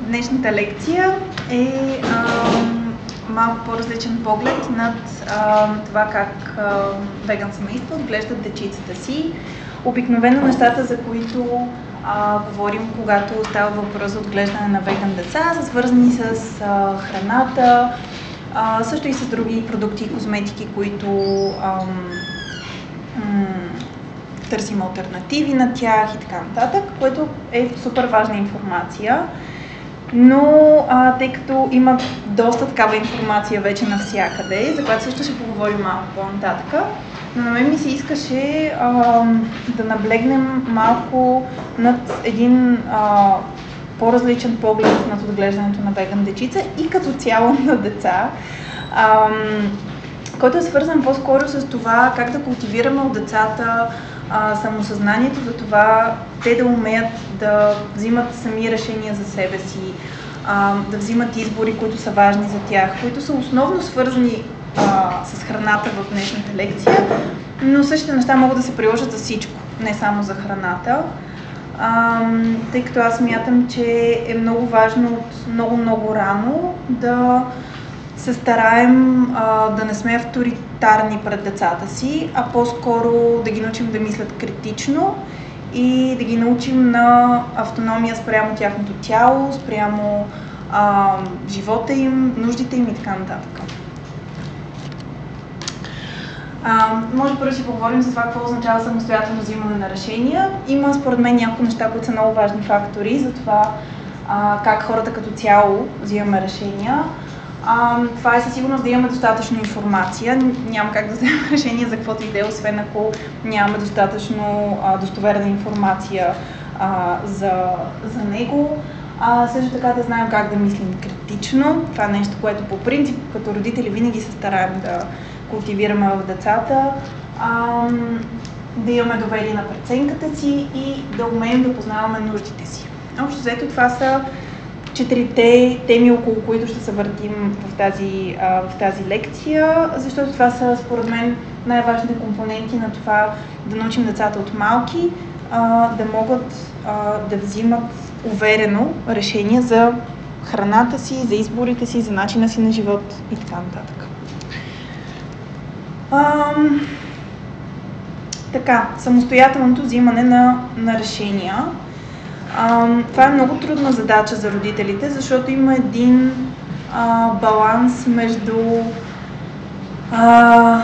Днешната лекция е а, малко по-различен поглед над а, това как веган семейства отглеждат дечицата си. Обикновено нещата, за които а, говорим, когато става въпрос за отглеждане на веган деца, са свързани с а, храната, а, също и с други продукти и козметики, които а, м- търсим альтернативи на тях и така нататък, което е супер важна информация. Но а, тъй като има доста такава информация вече навсякъде, за която също ще поговорим малко по-нататък, но на мен ми се искаше а, да наблегнем малко над един а, по-различен поглед над отглеждането на веган дечица и като цяло на деца, а, който е свързан по-скоро с това как да култивираме от децата а, самосъзнанието за това те да умеят да взимат сами решения за себе си, а, да взимат избори, които са важни за тях, които са основно свързани а, с храната в днешната лекция, но същите неща могат да се приложат за всичко, не само за храната. А, тъй като аз мятам, че е много важно от много-много рано да се стараем а, да не сме авторитарни пред децата си, а по-скоро да ги научим да мислят критично и да ги научим на автономия спрямо тяхното тяло, спрямо а, живота им, нуждите им и така нататък. А, може първо си поговорим за това какво означава самостоятелно взимане на решения. Има според мен няколко неща, които са много важни фактори за това а, как хората като цяло взимаме решения. А, това е със сигурност да имаме достатъчно информация. Няма как да вземем решение за каквото и да е, освен ако нямаме достатъчно а, достоверна информация а, за, за него. А, също така да знаем как да мислим критично. Това е нещо, което по принцип като родители винаги се стараем да култивираме в децата. А, да имаме доверие на преценката си и да умеем да познаваме нуждите си. Общо взето това са четирите теми, около които ще се въртим в тази, в тази лекция, защото това са, според мен, най-важните компоненти на това да научим децата от малки да могат да взимат уверено решения за храната си, за изборите си, за начина си на живот и така нататък. Ам, така, самостоятелното взимане на, на решения. Това е много трудна задача за родителите, защото има един а, баланс между а,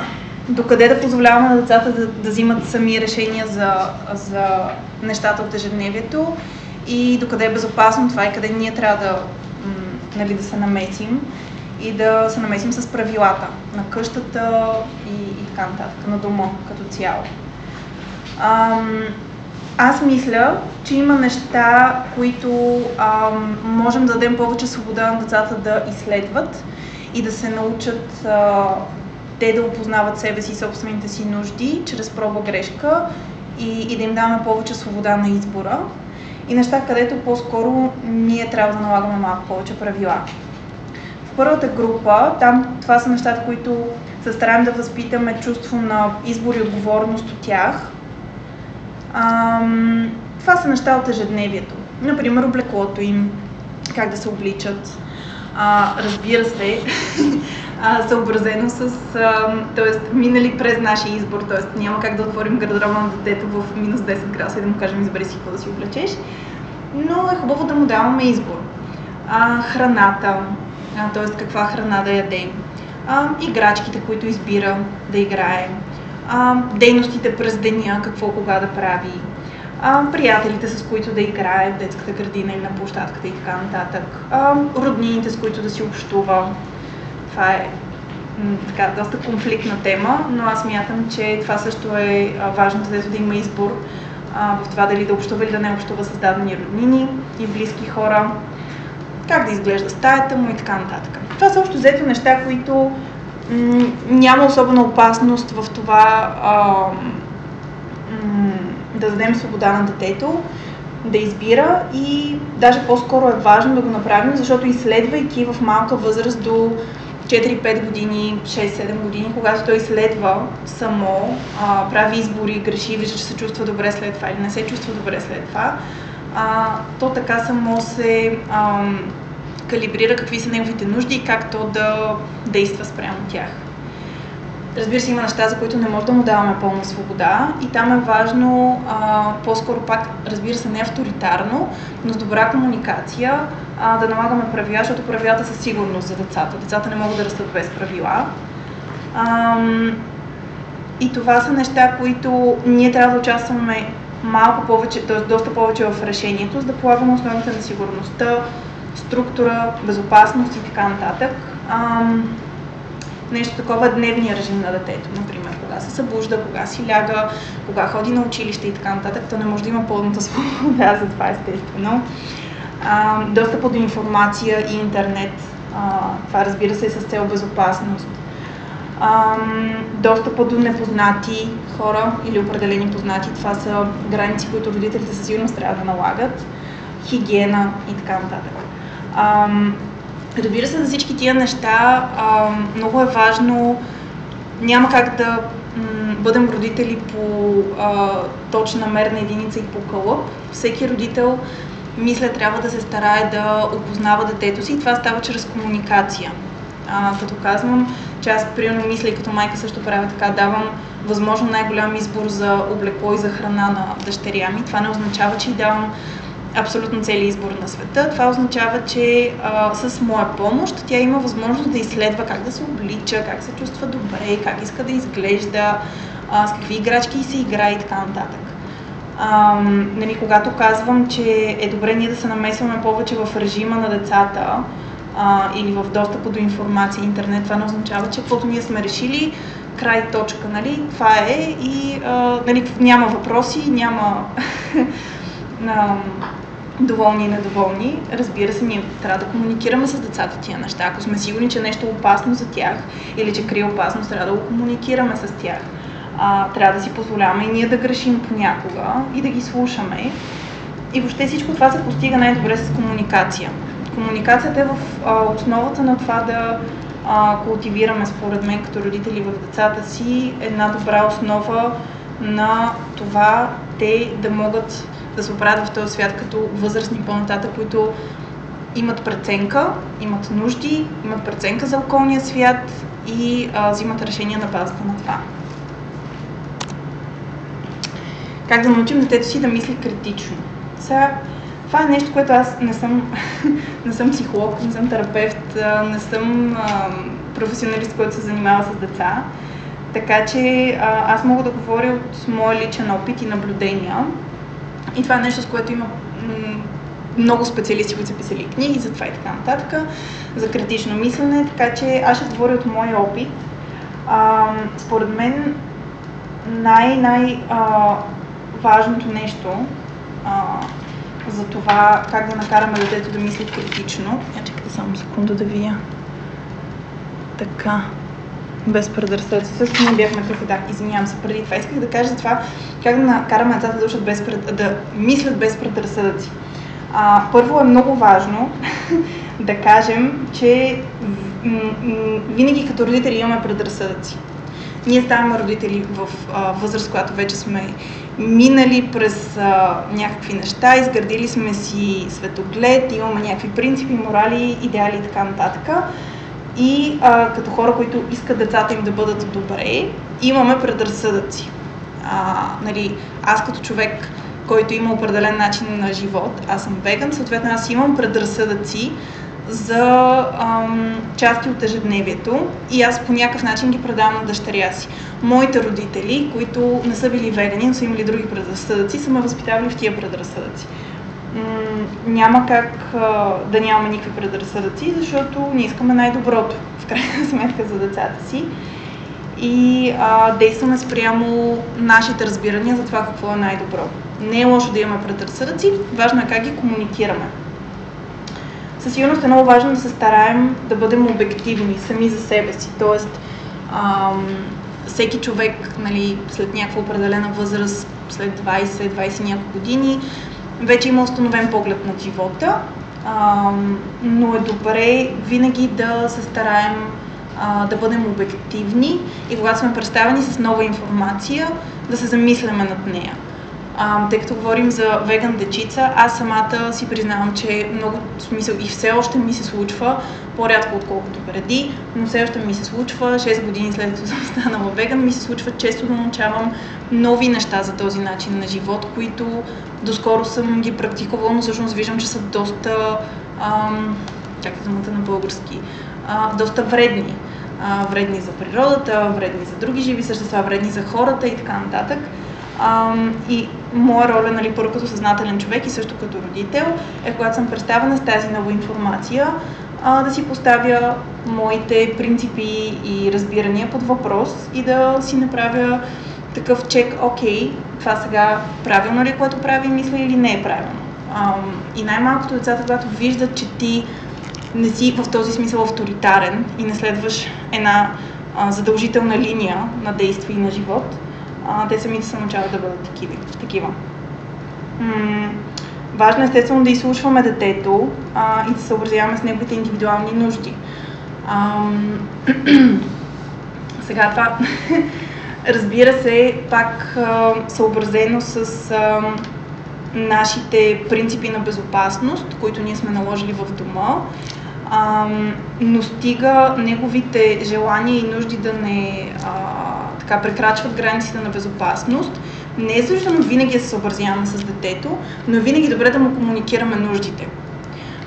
докъде да позволяваме на децата да, да взимат сами решения за, за нещата от ежедневието и докъде е безопасно това и къде ние трябва да, нали, да се намесим и да се намесим с правилата на къщата и, и така нататък, на дома като цяло. Аз мисля, че има неща, които ам, можем да дадем повече свобода на децата да изследват и да се научат а, те да опознават себе си и собствените си нужди чрез проба грешка и, и да им даваме повече свобода на избора. И неща, където по-скоро ние трябва да налагаме малко повече правила. В първата група, там това са нещата, които се стараем да възпитаме чувство на избор и отговорност от тях, Ам, това са неща от ежедневието. Например, облеклото им, как да се обличат. А, разбира се, а, съобразено с, т.е. минали през нашия избор, т.е. няма как да отворим гардероба на детето в минус 10 градуса и да му кажем избери си какво да си облечеш, но е хубаво да му даваме избор. А, храната, т.е. каква храна да ядем, а, играчките, които избира да играе, а, дейностите през деня, какво кога да прави, а, приятелите, с които да играе в детската градина или на площадката и така нататък, а, роднините, с които да си общува. Това е така, доста конфликтна тема, но аз мятам, че това също е важно, където да има избор в това дали да общува или да не общува с дадени роднини и близки хора, как да изглежда стаята му и така нататък. Това са общо взето неща, които няма особена опасност в това а, да дадем свобода на детето да избира и даже по-скоро е важно да го направим, защото изследвайки в малка възраст до 4-5 години, 6-7 години, когато той изследва само, а, прави избори, греши, вижда, че се чувства добре след това или не се чувства добре след това, а, то така само се ам, калибрира какви са неговите нужди и как то да действа спрямо тях. Разбира се, има неща, за които не може да му даваме пълна свобода и там е важно а, по-скоро пак, разбира се, не авторитарно, но с добра комуникация а, да налагаме правила, защото правилата са сигурност за децата. Децата не могат да растат без правила. А, и това са неща, които ние трябва да участваме малко повече, т.е. доста повече в решението, за да полагаме основите на сигурността, структура, безопасност и така нататък. А, нещо такова е дневния режим на детето, например, кога се събужда, кога си ляга, кога ходи на училище и така нататък, то не може да има пълната свобода за това естествено. А, достъпа до информация и интернет, а, това разбира се е с цел безопасност. А, достъпа до непознати хора или определени познати, това са граници, които родителите със сигурност трябва да налагат, хигиена и така нататък. А, Разбира се, за всички тия неща а, много е важно, няма как да м- бъдем родители по а, точна мерна единица и по кълъп. Всеки родител, мисля, трябва да се старае да опознава детето си и това става чрез комуникация. А, като казвам, че аз примерно мисля и като майка също правя така, давам възможно най-голям избор за облекло и за храна на дъщеря ми. Това не означава, че й давам абсолютно целият избор на света. Това означава, че а, с моя помощ тя има възможност да изследва как да се облича, как се чувства добре, как иска да изглежда, а, с какви играчки се играе и така нататък. А, нали, когато казвам, че е добре ние да се намесваме повече в режима на децата а, или в достъпа до информация и интернет, това не означава, че каквото ние сме решили, край точка, нали, това е и а, нали, няма въпроси, няма доволни и недоволни. Разбира се, ние трябва да комуникираме с децата тия неща. Ако сме сигурни, че нещо е опасно за тях или че крие опасност, трябва да го комуникираме с тях. А, трябва да си позволяваме и ние да грешим понякога и да ги слушаме. И въобще всичко това се постига най-добре с комуникация. Комуникацията е в а, основата на това да а, култивираме, според мен, като родители в децата си, една добра основа на това те да могат да се оправят в този свят като възрастни по-нататък, които имат преценка, имат нужди, имат преценка за околния свят и а, взимат решения на базата на това. Как да научим детето си да мисли критично? Сега, това е нещо, което аз не съм, не съм психолог, не съм терапевт, не съм а, професионалист, който се занимава с деца. Така че а, аз мога да говоря от моя личен опит и наблюдения. И това е нещо, с което има много специалисти, които са писали книги за това и така нататък, за критично мислене, така че аз ще говоря от моя опит. А, според мен най-най-важното нещо а, за това как да накараме детето да мисли критично. Я чекайте само секунда да вия. Така без предразсъдъци. Също ние бяхме тук, да, извинявам се, преди това исках да кажа за това как да накараме децата да, без пред... да мислят без предразсъдъци. А, първо е много важно да кажем, че винаги като родители имаме предразсъдъци. Ние ставаме родители в а, възраст, която вече сме минали през а, някакви неща, изградили сме си светоглед, имаме някакви принципи, морали, идеали и така нататък и а, като хора, които искат децата им да бъдат добре, имаме предразсъдъци. А, нали, аз като човек, който има определен начин на живот, аз съм веган, съответно аз имам предразсъдъци за ам, части от ежедневието и аз по някакъв начин ги предавам на дъщеря си. Моите родители, които не са били вегани, но са имали други предразсъдъци, са ме възпитавали в тия предразсъдъци няма как а, да нямаме никакви предразсъдъци, защото ние искаме най-доброто, в крайна сметка, за децата си. И а, действаме спрямо нашите разбирания за това какво е най-добро. Не е лошо да имаме предразсъдъци, важно е как ги комуникираме. Със сигурност е много важно да се стараем да бъдем обективни сами за себе си. Тоест, ам, всеки човек нали, след някаква определена възраст, след 20-20 няколко години, вече има установен поглед на живота, а, но е добре винаги да се стараем а, да бъдем обективни и когато сме представени с нова информация, да се замисляме над нея. А, тъй като говорим за веган дечица, аз самата си признавам, че много смисъл и все още ми се случва, по-рядко отколкото преди, но все още ми се случва, 6 години след като съм станала веган, ми се случва често да научавам нови неща за този начин на живот, които доскоро съм ги практикувала, но всъщност виждам, че са доста, ам, как е думата на български, а, доста вредни. А, вредни за природата, вредни за други живи същества, вредни за хората и така нататък. А, и моя роля, нали, първо като съзнателен човек и също като родител, е когато съм представена с тази нова информация, а, да си поставя моите принципи и разбирания под въпрос и да си направя такъв чек, окей, това сега правилно ли е, което прави, мисля или не е правилно. А, и най-малкото децата, когато виждат, че ти не си в този смисъл авторитарен и не следваш една а, задължителна линия на действие и на живот, а, те самите се научават да бъдат такива. такива. Важно е естествено да изслушваме детето а, и да съобразяваме с неговите индивидуални нужди. А, сега това, разбира се, пак а, съобразено с а, нашите принципи на безопасност, които ние сме наложили в дома а, но стига неговите желания и нужди да не а, така, прекрачват границите на безопасност. Не е задължително винаги да се съобразяваме с детето, но е винаги добре да му комуникираме нуждите.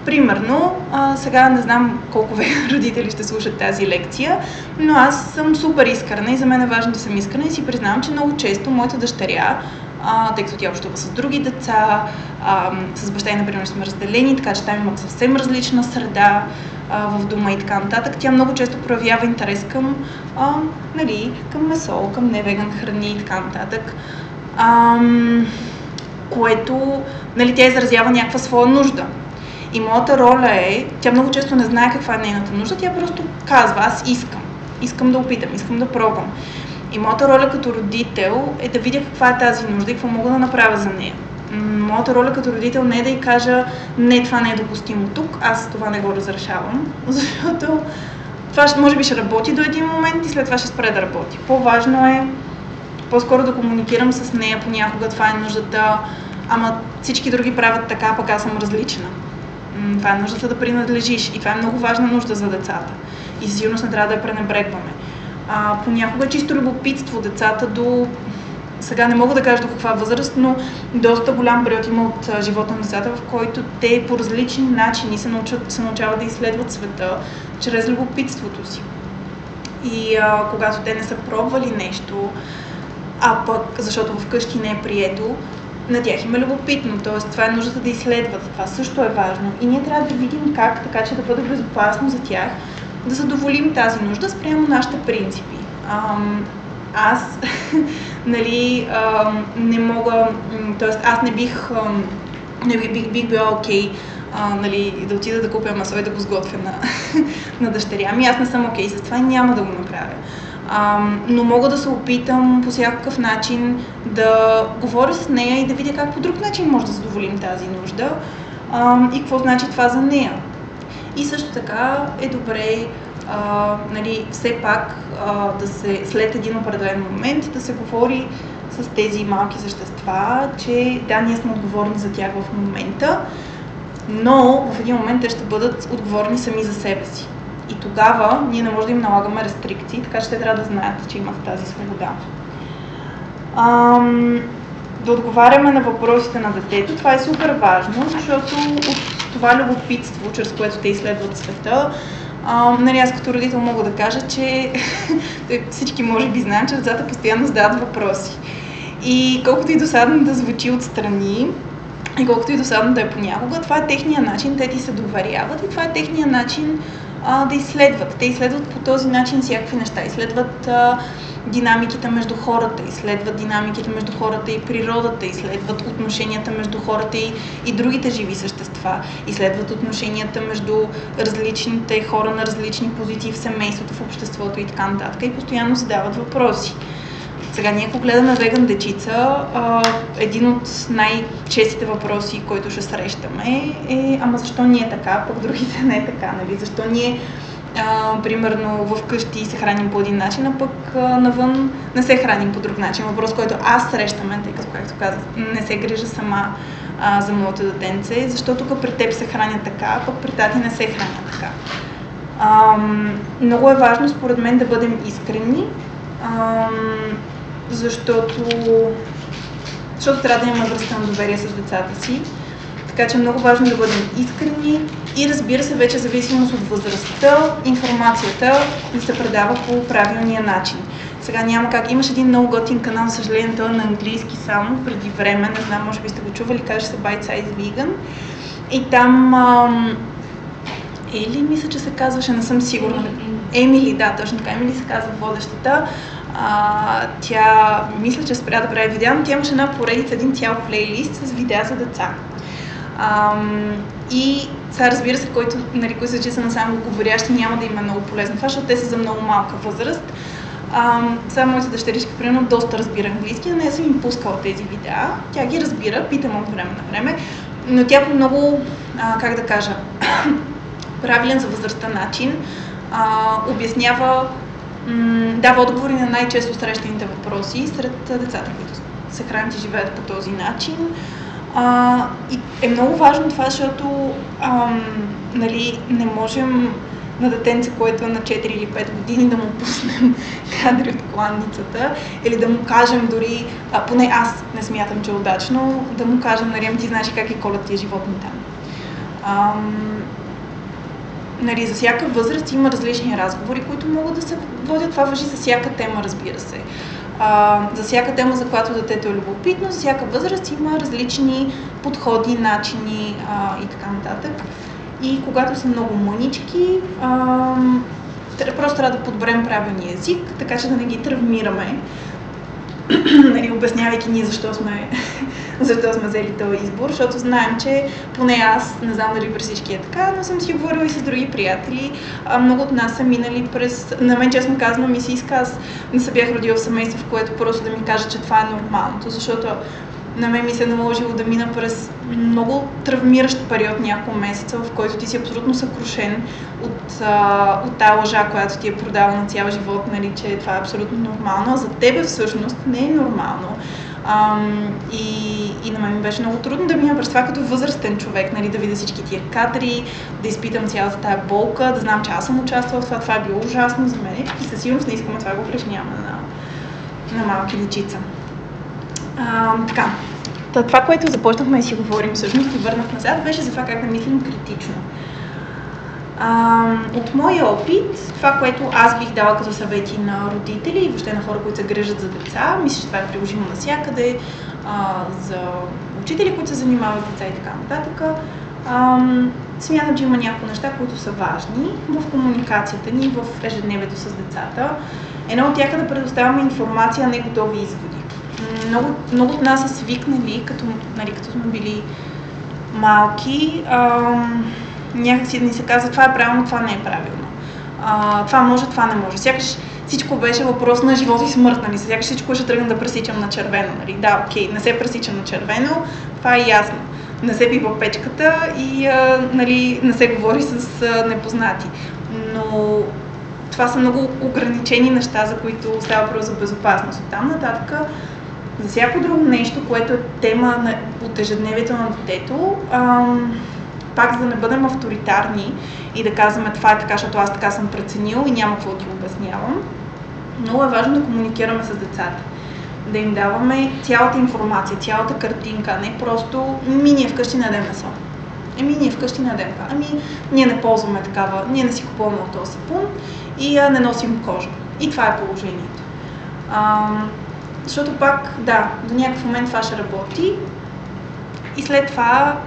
Примерно, а, сега не знам колко родители ще слушат тази лекция, но аз съм супер искрена и за мен е важно да съм искрена и си признавам, че много често моята дъщеря а, тъй като тя общува с други деца, а, с баща и, например, сме разделени, така че там имат съвсем различна среда а, в дома и така нататък. Тя много често проявява интерес към, а, нали, към месо, към невеган храни и така нататък. А, което, нали, тя изразява някаква своя нужда. И моята роля е, тя много често не знае каква е нейната нужда, тя просто казва, аз искам. Искам да опитам, искам да пробвам. И моята роля като родител е да видя каква е тази нужда и какво мога да направя за нея. Моята роля като родител не е да й кажа, не, това не е допустимо тук, аз това не го разрешавам, защото това може би ще работи до един момент и след това ще спре да работи. По-важно е по-скоро да комуникирам с нея понякога, това е нуждата, ама всички други правят така, пък аз съм различна. Това е нуждата да принадлежиш и това е много важна нужда за децата. И сигурно не трябва да я пренебрегваме а, понякога чисто любопитство децата до сега не мога да кажа до каква възраст, но доста голям период има от живота на децата, в който те по различни начини се, научат, се научават да изследват света чрез любопитството си. И а, когато те не са пробвали нещо, а пък защото вкъщи не е прието, на тях им е любопитно, т.е. това е нуждата да изследват, това също е важно. И ние трябва да видим как, така че да бъде безопасно за тях, да задоволим тази нужда спрямо нашите принципи. Ам, аз, нали, ам, не мога, т.е. аз не бих, ам, не бих, бих, бих била окей, okay, нали, да отида да купя масо и да го сготвя на, на дъщеря ми. Аз не съм окей okay това няма да го направя. Но мога да се опитам по всякакъв начин да говоря с нея и да видя как по друг начин може да задоволим тази нужда ам, и какво значи това за нея. И също така е добре а, нали, все пак а, да се, след един определен момент да се говори с тези малки същества, че да, ние сме отговорни за тях в момента, но в един момент те ще бъдат отговорни сами за себе си. И тогава ние не можем да им налагаме рестрикции, така че те трябва да знаят, че имат тази свобода. Ам, да отговаряме на въпросите на детето. Това е супер важно, защото от това любопитство, чрез което те изследват света, а, нали, аз като родител мога да кажа, че всички може би знаем, че децата постоянно задават въпроси. И колкото и досадно да звучи отстрани, и колкото и досадно да е понякога, това е техния начин, те ти се доверяват и това е техния начин а, да изследват. Те изследват по този начин всякакви неща. Изследват а, динамиките между хората, изследват динамиките между хората и природата, изследват отношенията между хората и, и другите живи същества, изследват отношенията между различните хора на различни позиции в семейството, в обществото и така нататък и постоянно задават въпроси. Сега ние ако гледаме веган дечица, един от най-честите въпроси, който ще срещаме е ама защо ние е така, пък другите не е така, нали? Защо ние а, примерно в къщи се храним по един начин, а пък а, навън не се храним по друг начин. Въпрос, който аз срещам, тъй като, както казах, не се грижа сама а, за моето детенце, защото тук при теб се храня така, а пък при тати не се храня така. А, много е важно, според мен, да бъдем искрени, а, защото, защото трябва да имаме връзка на доверие с децата си. Така че е много важно да бъдем искрени и разбира се, вече зависимост от възрастта, информацията да се предава по правилния начин. Сега няма как. Имаш един много готин канал, съжаление, той е на английски само, преди време, не знам, може би сте го чували, каже се Bite Size Vegan. И там ам, Ели, мисля, че се казваше, не съм сигурна. Емили, да, точно така. Емили се казва водещата. А, тя, мисля, че спря да прави видеа, но тя имаше една поредица, един цял плейлист с видеа за деца. Ам, и сега разбира се, който, нали, които се са на само говорящи, няма да има много полезно това, защото те са за много малка възраст. Ам, сега моята дъщеричка, примерно, доста разбира английски, но не съм им пускала тези видеа. Тя ги разбира, питам от време на време, но тя по много, а, как да кажа, правилен за възрастта начин а, обяснява, дава отговори на най-често срещаните въпроси сред децата, които се хранят и живеят по този начин. А, и е много важно това, защото ам, нали, не можем на детенце, което е на 4 или 5 години, да му пуснем кадри от кланницата или да му кажем дори, а, поне аз не смятам, че е удачно, да му кажем, нали, ами ти знаеш как е колят тия животни там. Ам, нали, за всяка възраст има различни разговори, които могат да се водят. Това въжи за всяка тема, разбира се. А, за всяка тема, за която детето е любопитно, за всяка възраст има различни подходи, начини а, и така нататък. И когато са много мънички, а, просто трябва да подберем правилния език, така че да не ги травмираме, нали, обяснявайки ние защо сме, защо сме взели този избор, защото знаем, че поне аз, не знам дали при всички е така, но съм си говорила и с други приятели. А, много от нас са минали през... На мен, честно казано, ми се иска, аз не се бях родила в семейство, в което просто да ми кажа, че това е нормалното, защото на мен ми се е наложило да мина през много травмиращ период няколко месеца, в който ти си абсолютно съкрушен от, а, от тази лъжа, която ти е продала на цял живот, нали, че това е абсолютно нормално, а за тебе всъщност не е нормално. Ам, и, и на мен ми беше много трудно да мина през това като възрастен човек, нали, да видя всички тия кадри, да изпитам цялата тая болка, да знам, че аз съм участвала в това, това е било ужасно за мен и със сигурност не искаме това го преживяваме на, на малки дечица. А, така. Това, което започнахме да си говорим всъщност и върнах назад, беше за това как да мислим критично. А, от моя опит, това, което аз бих дала като съвети на родители и въобще на хора, които се грижат за деца, мисля, че това е приложимо навсякъде, за учители, които се занимават с деца и така нататък. Смятам, че има някои неща, които са важни в комуникацията ни, в ежедневието с децата. Едно от тях е да предоставяме информация, а не готови изводи много, много от нас са свикнали, като, нали, като сме били малки, ам, някакси да ни се казва това е правилно, това не е правилно. А, това може, това не може. Сякаш всичко беше въпрос на живот и смърт, нали? Сякаш всичко ще тръгна да пресичам на червено, нали? Да, окей, не се пресичам на червено, това е ясно. Не се пипа печката и а, нали, не се говори с а, непознати. Но това са много ограничени неща, за които става въпрос за безопасност. От там нататък за всяко друго нещо, което е тема на, от ежедневието на детето, ам, пак за да не бъдем авторитарни и да казваме това е така, защото аз така съм преценил и няма какво да ти обяснявам, много е важно да комуникираме с децата. Да им даваме цялата информация, цялата картинка, не просто ми ние вкъщи не ядем месо. Еми ние вкъщи не ядем Ами ние не ползваме такава, ние не си купуваме от този сапун и а, не носим кожа. И това е положението. Ам, защото пак, да, до някакъв момент това ще работи и след това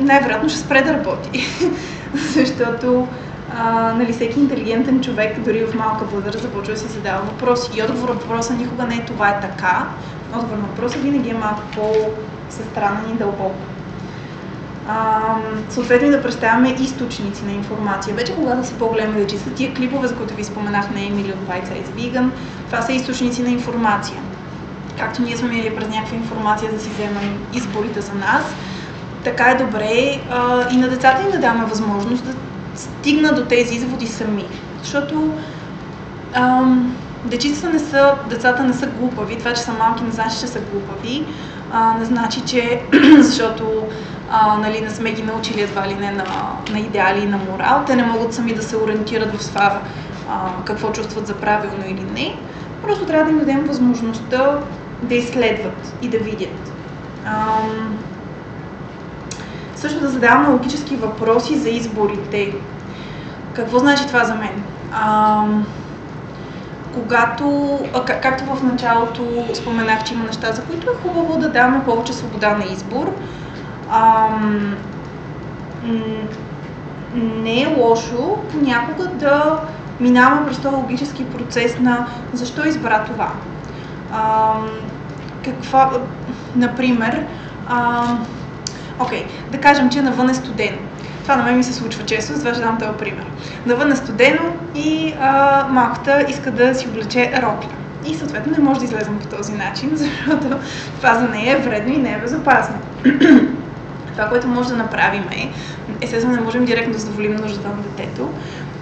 най-вероятно ще спре да работи. Защото а, нали, всеки интелигентен човек, дори в малка възраст, започва да си задава въпроси. И отговор на въпроса никога не е това е така. Отговор на въпроса винаги е малко по-състранен и дълбоко. Съответно и да представяме източници на информация. Вече когато са по-големи дечица, тия клипове, за които ви споменах на Емили от White Size Vegan, това са източници на информация. Както ние сме мили през някаква информация да си вземем изборите за нас, така е добре а, и на децата им да даваме възможност да стигнат до тези изводи сами. Защото ам, дечицата не са, децата не са глупави, това, че са малки не значи, че са глупави, а, не значи, че защото а, нали, не сме ги научили едва ли не на, на идеали и на морал, те не могат сами да се ориентират в това а, какво чувстват за правилно или не. Просто трябва да им дадем възможността да изследват и да видят. Ам, също да задаваме логически въпроси за изборите. Какво значи това за мен? Ам, когато, а, както в началото споменах, че има неща, за които е хубаво да даваме повече свобода на избор, ам, не е лошо понякога да минаваме през този логически процес на защо избра това. Ам, каква, например, ам, окей, да кажем, че навън е студено. Това на мен ми се случва често, затова ще дам този пример. Навън е студено и а, малката иска да си облече рокля. И съответно не може да излезем по този начин, защото това за нея е вредно и не е безопасно. това, което може да направим е, естествено не можем директно да задоволим нуждата на детето,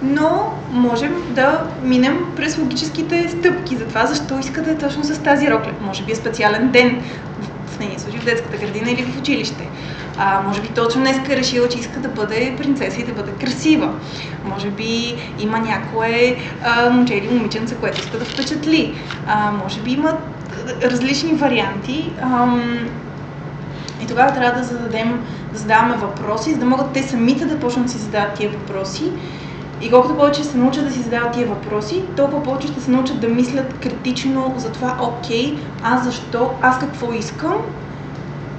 но можем да минем през логическите стъпки за това, защо иска да е точно с тази рокля. Може би е специален ден, в нейния случай в детската градина или в училище. А, може би точно днес е решила, че иска да бъде принцеса и да бъде красива. Може би има някое а, момче или момиченце, което иска да впечатли. А, може би има различни варианти. Ам, и тогава трябва да зададем, да задаваме въпроси, за да могат те самите да почнат да си задават тия въпроси. И колкото повече се научат да си задават тия въпроси, толкова повече ще се научат да мислят критично за това, окей, аз защо, аз какво искам,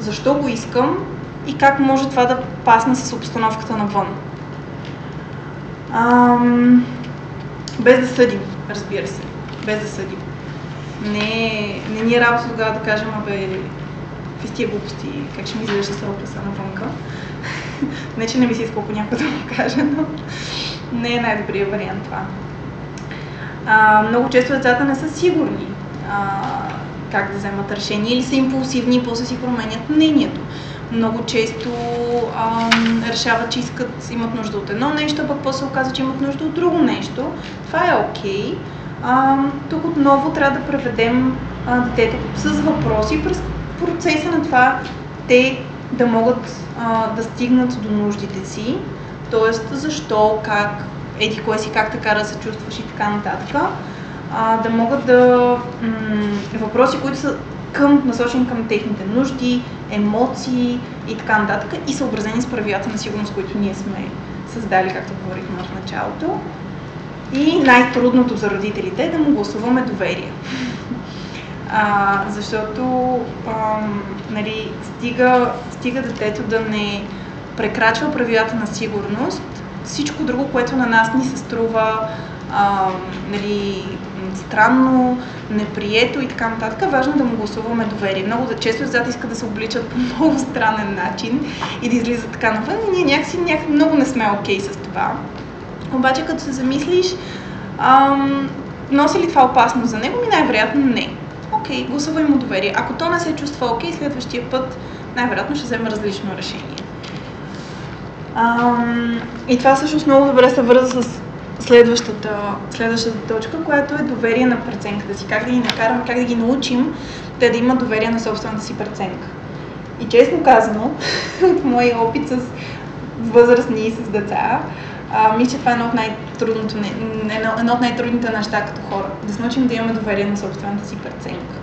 защо го искам и как може това да пасне с обстановката навън. Ам, без да съдим, разбира се. Без да съдим. Не, не ни е работа тогава да кажем, абе, какви тия глупости, как ще ми изглежда с роклеса навънка. не, че не ми се иска някой да му каже, но не е най-добрият вариант това. А, много често децата не са сигурни а, как да вземат решение или са импулсивни и после си променят мнението. Много често а, решават, че искат, имат нужда от едно нещо, пък после оказва, че имат нужда от друго нещо. Това е окей. Okay. тук отново трябва да преведем а, детето с въпроси през процеса на това те да могат а, да стигнат до нуждите си, т.е. защо, как, еди кое си, как така да се чувстваш и така нататък. А, да могат да... М- въпроси, които са към, насочени към техните нужди, емоции и така нататък и съобразени с правилата на сигурност, които ние сме създали, както говорихме в началото. И най-трудното за родителите е да му гласуваме доверие. А, защото а, нали, стига, стига детето да не прекрачва правилата на сигурност, всичко друго, което на нас ни се струва а, нали, странно, неприето и така нататък, важно е да му гласуваме доверие. Много да често децата искат да се обличат по много странен начин и да излизат така навън и ние някакси, някакси много не сме окей okay с това. Обаче като се замислиш, ам, носи ли това опасност за него? Ми най-вероятно не. Окей, okay, гласувай му доверие. Ако то не се чувства окей, okay, следващия път най-вероятно ще вземе различно решение. Ам, и това всъщност много добре се върза с следващата, следващата точка, която е доверие на преценката си. Как да ги накараме, как да ги научим те да имат доверие на собствената си преценка. И честно казано, от моя опит с възрастни и с деца, а, мисля, че това е едно от, най-трудното, едно, едно от най-трудните неща като хора. Да се научим да имаме доверие на собствената си преценка.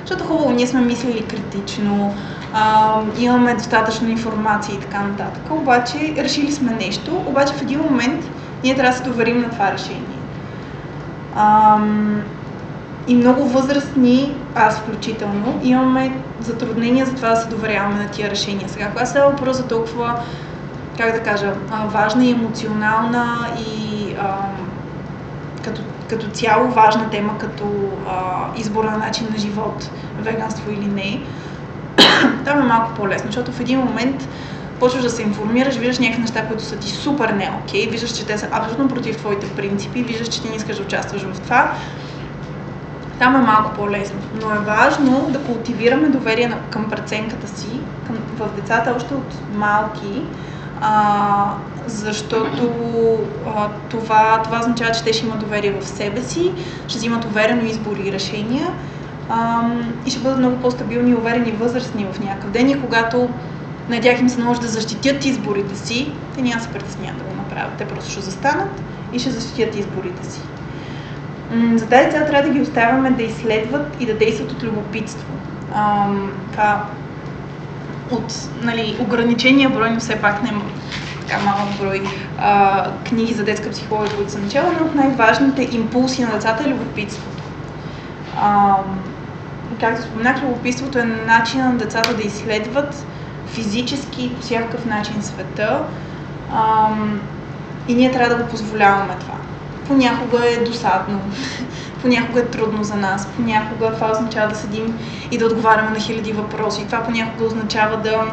Защото хубаво, ние сме мислили критично, а, имаме достатъчно информация и така нататък, обаче решили сме нещо, обаче в един момент ние трябва да се доверим на това решение. Ам, и много възрастни, аз включително, имаме затруднения за това да се доверяваме на тия решения. Сега, когато става въпрос за толкова, как да кажа, важна и емоционална и ам, като, като цяло важна тема, като а, избор на начин на живот, веганство или не, там е малко по-лесно, защото в един момент почваш да се информираш, виждаш някакви неща, които са ти супер не окей, виждаш, че те са абсолютно против твоите принципи, виждаш, че ти не искаш да участваш в това, там е малко по-лесно. Но е важно да култивираме доверие към преценката си, към, в децата още от малки, а, защото а, това, това означава, че те ще имат доверие в себе си, ще взимат уверено избори и решения а, и ще бъдат много по-стабилни и уверени възрастни в някакъв ден и когато на тях им се наложи да защитят изборите си, те няма се притесняват да го направят. Те просто ще застанат и ще защитят изборите си. За тази цел трябва да ги оставяме да изследват и да действат от любопитство. А, това от нали, ограничения брой, но все пак не така малък брой а, книги за детска психология, които съм чела, но от най-важните импулси на децата е любопитството. А, както споменах, любопитството е начин на децата да изследват физически по всякакъв начин света а, и ние трябва да го позволяваме това. Понякога е досадно, понякога е трудно за нас, понякога това означава да седим и да отговаряме на хиляди въпроси. Това понякога означава да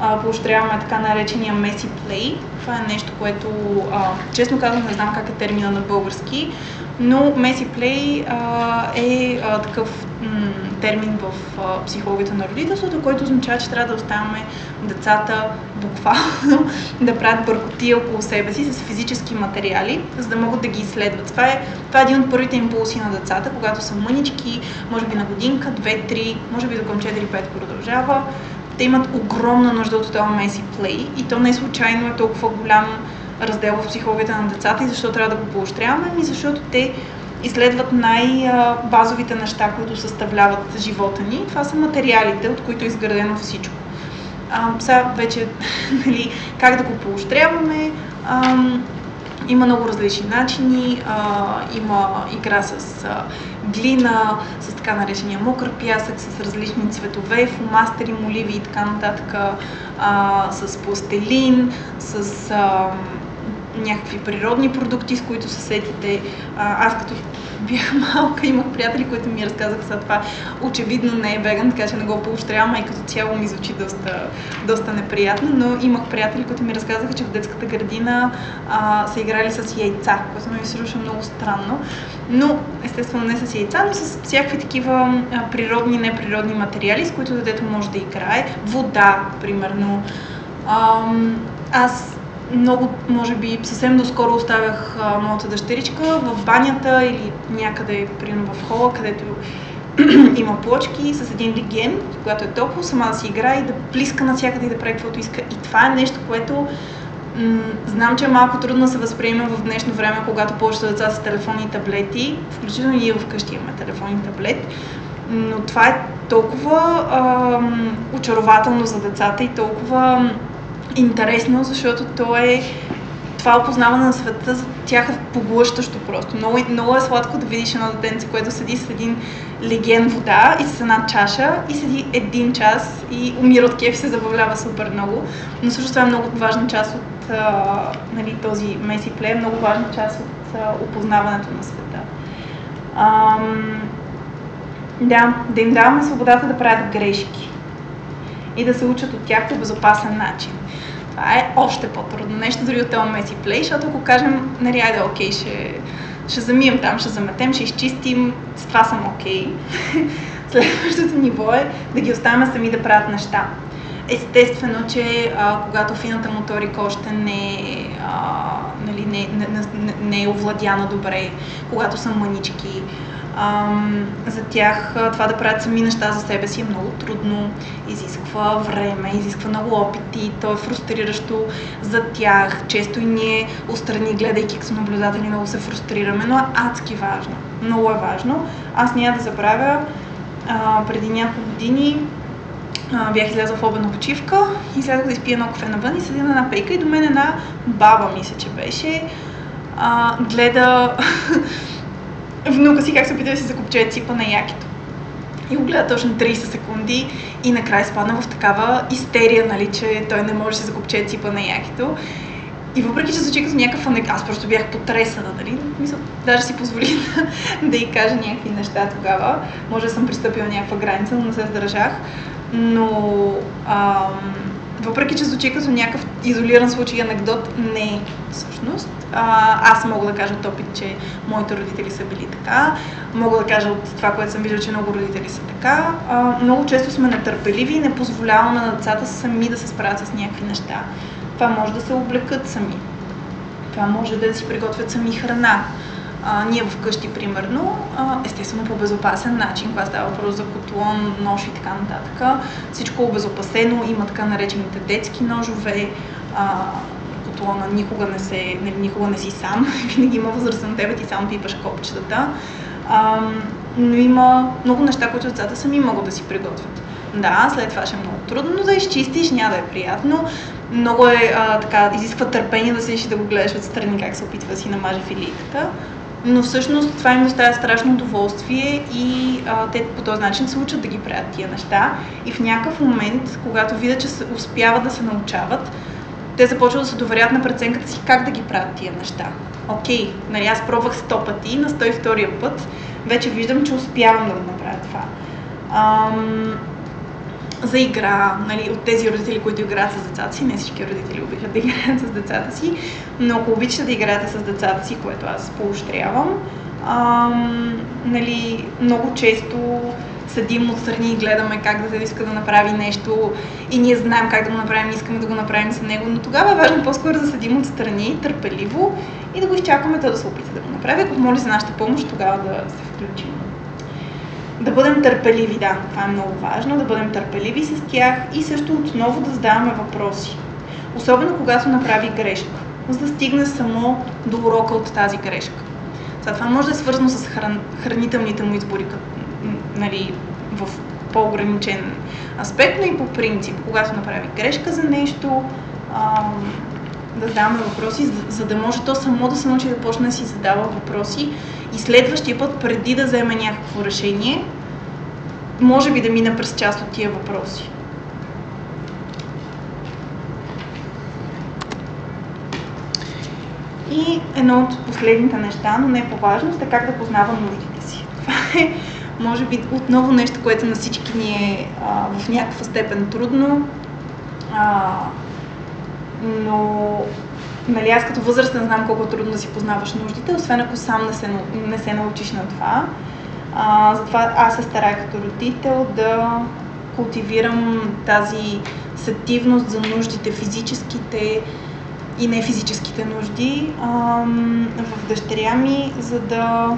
а, поощряваме така наречения messy play. Това е нещо, което а, честно казвам не знам как е термина на български, но messy play а, е а, такъв термин в а, психологията на родителството, който означава, че трябва да оставяме децата буквално да правят бъркотия около себе си с физически материали, за да могат да ги изследват. Това е, това е един от първите импулси на децата, когато са мънички, може би на годинка, 2-3, може би до към 4-5 продължава. Те имат огромна нужда от това Меси Play и то не случайно е толкова голям раздел в психологията на децата и защо трябва да го поощряваме? Ами защото те изследват най-базовите неща, които съставляват живота ни. Това са материалите, от които е изградено всичко. А, сега вече, нали, как да го поощряваме? А, има много различни начини. А, има игра с а, глина, с така наречения мокър пясък, с различни цветове, фумастери, моливи и така нататък, а, с пластелин, с а, някакви природни продукти, с които се сетите. Аз като бях малка, имах приятели, които ми разказаха за това. Очевидно не е веган, така че не го поощрявам, и като цяло ми звучи доста, доста неприятно, но имах приятели, които ми разказаха, че в детската градина а, са играли с яйца, което ми се слуша много странно. Но, естествено, не с яйца, но с всякакви такива природни, неприродни материали, с които детето може да играе. Вода, примерно. А, аз много, може би, съвсем доскоро оставях а, моята дъщеричка в банята или някъде, примерно в хола, където има плочки с един леген, когато е топло, сама да си играе и да плиска навсякъде и да прави каквото иска. И това е нещо, което м- знам, че е малко трудно да се възприема в днешно време, когато повечето деца са телефони и таблети, включително ние вкъщи имаме телефон и таблет, но това е толкова а, очарователно за децата и толкова интересно, защото то е това опознаване на света за тях е поглъщащо просто. Много, много е сладко да видиш едно детенце, което седи с един леген вода и с една чаша и седи един час и умира от кеф и се забавлява супер много. Но също това е много важна част от а, нали, този меси плей, много важна част от а, опознаването на света. Ам, да, да им даваме свободата да правят грешки и да се учат от тях по безопасен начин. Това е още по-трудно нещо, дори от този Меси Плей, защото ако кажем, нали, айде, окей, ще, ще замием там, ще заметем, ще изчистим, с това съм окей. Следващото ниво е да ги оставяме сами да правят неща. Естествено, че а, когато фината моторика още не, а, нали, не, не, не, не е овладяна добре, когато са мънички, Ам, за тях това да правят сами неща за себе си е много трудно, изисква време, изисква много опити, то е фрустриращо за тях. Често и ние устрани, гледайки като наблюдатели, много се фрустрираме, но е адски важно. Много е важно. Аз няма да забравя, а, преди няколко години а, бях излязла в обедна почивка и слязах да изпия едно кафе навън и седя на една пейка и до мен една баба, мисля, че беше, а, гледа внука си как се опитва да си закопче ципа на якито. И го гледа точно 30 секунди и накрая спадна в такава истерия, нали, че той не може да си закопче ципа на якито. И въпреки, че звучи като някакъв анек, аз просто бях потресана, нали? Мисля, даже си позволи да, да й кажа някакви неща тогава. Може да съм пристъпила някаква граница, но не се сдържах. Но ам, въпреки, че звучи като някакъв изолиран случай анекдот, не е всъщност. А, аз мога да кажа от опит, че моите родители са били така. Мога да кажа от това, което съм виждала, че много родители са така. А, много често сме нетърпеливи и не позволяваме на децата сами да се справят с някакви неща. Това може да се облекат сами. Това може да си приготвят сами храна. А, ние вкъщи, примерно, а, естествено по безопасен начин, когато става въпрос за котлон, нож и така нататък. Всичко е обезопасено, има така наречените детски ножове, а, котлона никога не, се, не, никога не си сам, винаги има възраст на тебе, ти само пипаш копчетата. А, но има много неща, които децата сами могат да си приготвят. Да, след това ще е много трудно да изчистиш, няма да е приятно. Много е а, така, изисква търпение да седиш и да го гледаш отстрани как се опитва да си намаже филийката. Но всъщност това им доставя страшно удоволствие и а, те по този начин се учат да ги правят тия неща. И в някакъв момент, когато видят, че успяват да се научават, те започват да се доверят на преценката си как да ги правят тия неща. Окей, нали аз пробвах сто пъти, на 102 път вече виждам, че успявам да го направя това. Ам, за игра, нали, от тези родители, които играят с децата си, не всички родители обичат да играят с децата си, но ако обичате да играете с децата си, което аз поощрявам, ам, нали, много често седим отстрани и гледаме как да иска да направи нещо и ние знаем как да го направим, искаме да го направим с него, но тогава е важно по-скоро да седим отстрани, търпеливо и да го изчакаме да се опита да го направи. Ако моли за нашата помощ, тогава да се включим. Да бъдем търпеливи, да, това е много важно, да бъдем търпеливи с тях и също отново да задаваме въпроси. Особено когато направи грешка, за да стигне само до урока от тази грешка. Сега, това може да е свързано с хран... хранителните му избори, нали, в по-ограничен аспект, но и по принцип, когато направи грешка за нещо, ам, да задаваме въпроси, за, да може то само да се научи да почне да си задава въпроси и следващия път, преди да вземе някакво решение, може би да мине през част от тия въпроси. И едно от последните неща, но не по важност, е как да познава нуждите си. Това е, може би, отново нещо, което на всички ни е а, в някаква степен трудно. А, но нали, аз като възрастен знам колко е трудно да си познаваш нуждите, освен ако сам не се, не се научиш на това. А, затова аз се старая като родител да култивирам тази сетивност за нуждите, физическите и не физическите нужди а, в дъщеря ми, за да...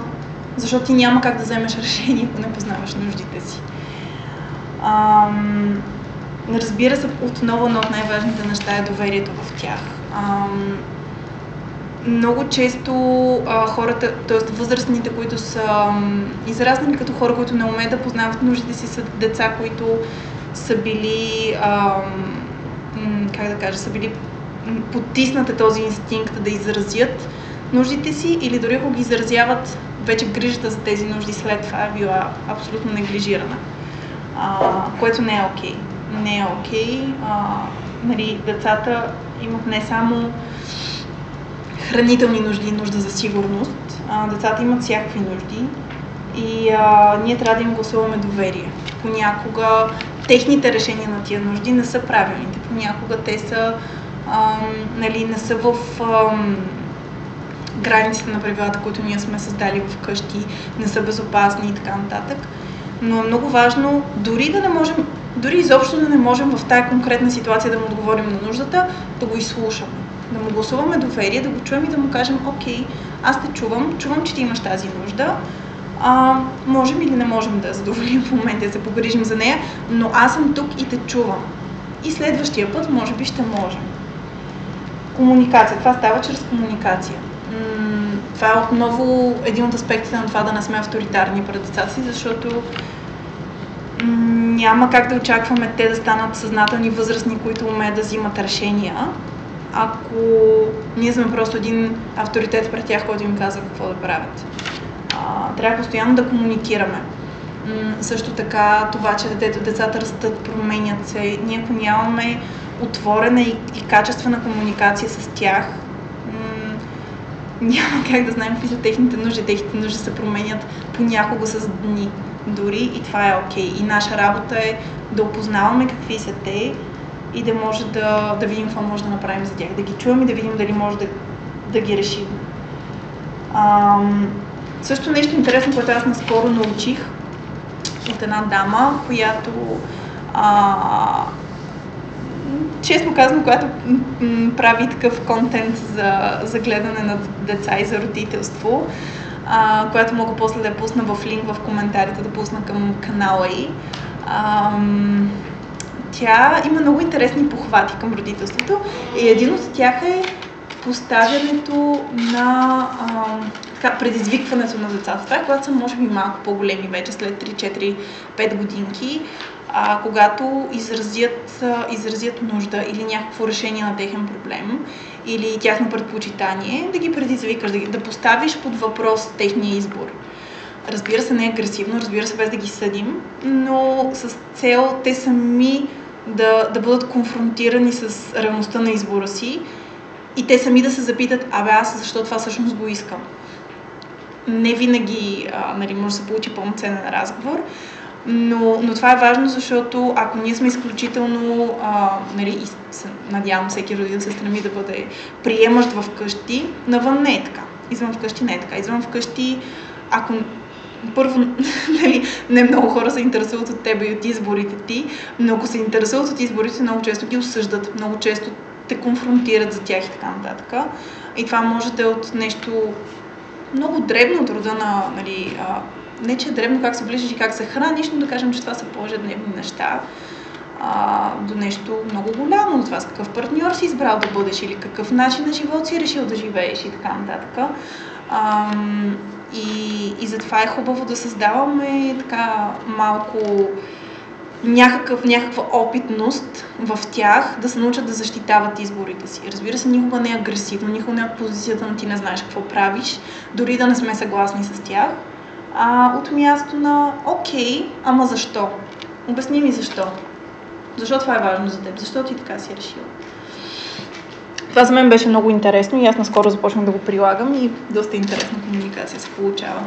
защото ти няма как да вземеш решение, ако не познаваш нуждите си. А, разбира се, отново едно от най-важните неща е доверието в тях. Много често а, хората, т.е. възрастните, които са израснали като хора, които не умеят да познават нуждите си, са деца, които са били, а, как да кажа, са били потиснате този инстинкт да изразят нуждите си или дори ако ги изразяват, вече грижата за тези нужди след това е била абсолютно неглижирана, а, което не е окей. Okay. Не е окей. Okay. нали, децата имат не само хранителни нужди нужда за сигурност, а, децата имат всякакви нужди и а, ние трябва да им гласуваме доверие. Понякога техните решения на тия нужди не са правилните, понякога те са, а, нали, не са в а, границите на правилата, които ние сме създали вкъщи, не са безопасни и така нататък. Но е много важно, дори да не можем, дори изобщо да не можем в тази конкретна ситуация да му отговорим на нуждата, да го изслушаме да му гласуваме доверие, да го чуем и да му кажем, окей, аз те чувам, чувам, че ти имаш тази нужда, а, можем или не можем да задоволим в момента, да се погрижим за нея, но аз съм тук и те чувам. И следващия път, може би, ще можем. Комуникация. Това става чрез комуникация. това е отново един от аспектите на това да не сме авторитарни пред децата си, защото няма как да очакваме те да станат съзнателни възрастни, които умеят да взимат решения, ако ние сме просто един авторитет пред тях, който им казва какво да правят. А, трябва постоянно да комуникираме. М- също така това, че детето, децата растат, променят се. Ние ако нямаме отворена и, и качествена комуникация с тях, м- няма как да знаем какви са техните нужди. Техните нужди се променят понякога с дни дори и това е окей. Okay. И наша работа е да опознаваме какви са те, и да може да, да видим какво може да направим за тях, да ги чуем и да видим дали може да, да ги решим. Ам, също нещо интересно, което аз наскоро научих от една дама, която а, честно казано, когато прави такъв контент за, за гледане на деца и за родителство, а, която мога после да я пусна в линк в коментарите, да пусна към канала й. Тя има много интересни похвати към родителството и един от тях е поставянето на а, така, предизвикването на децата. Това е когато са може би малко по-големи вече, след 3, 4, 5 годинки, а, когато изразят, а, изразят нужда или някакво решение на техен проблем или тяхно предпочитание, да ги предизвикаш, да, ги, да поставиш под въпрос техния избор. Разбира се, не е агресивно, разбира се, без да ги съдим, но с цел те сами да, да бъдат конфронтирани с реалността на избора си и те сами да се запитат, абе аз защо това всъщност го искам. Не винаги а, нали, може да се получи пълноценен разговор, но, но това е важно, защото ако ние сме изключително, а, нали, надявам всеки родител се стреми да бъде приемащ в къщи, навън не е така. Извън вкъщи не е така. Извън вкъщи, ако първо, нали, не много хора се интересуват от теб и от изборите ти, но ако се интересуват от изборите, много често ги осъждат, много често те конфронтират за тях и така нататък. И това може да е от нещо много дребно от рода на, нали, не че е дребно как се влизаш и как се храниш, но да кажем, че това са по-ежедневни неща, а, до нещо много голямо, до това с какъв партньор си избрал да бъдеш или какъв начин на живот си решил да живееш и така нататък. А, и, и затова е хубаво да създаваме така малко някакъв, някаква опитност в тях да се научат да защитават изборите си. Разбира се, никога не е агресивно, никога не е позицията на ти не знаеш какво правиш, дори да не сме съгласни с тях, а от място на окей, ама защо? Обясни ми защо. Защо това е важно за теб? Защо ти така си решила? Това за мен беше много интересно и аз наскоро започнах да го прилагам и доста интересна комуникация се получава.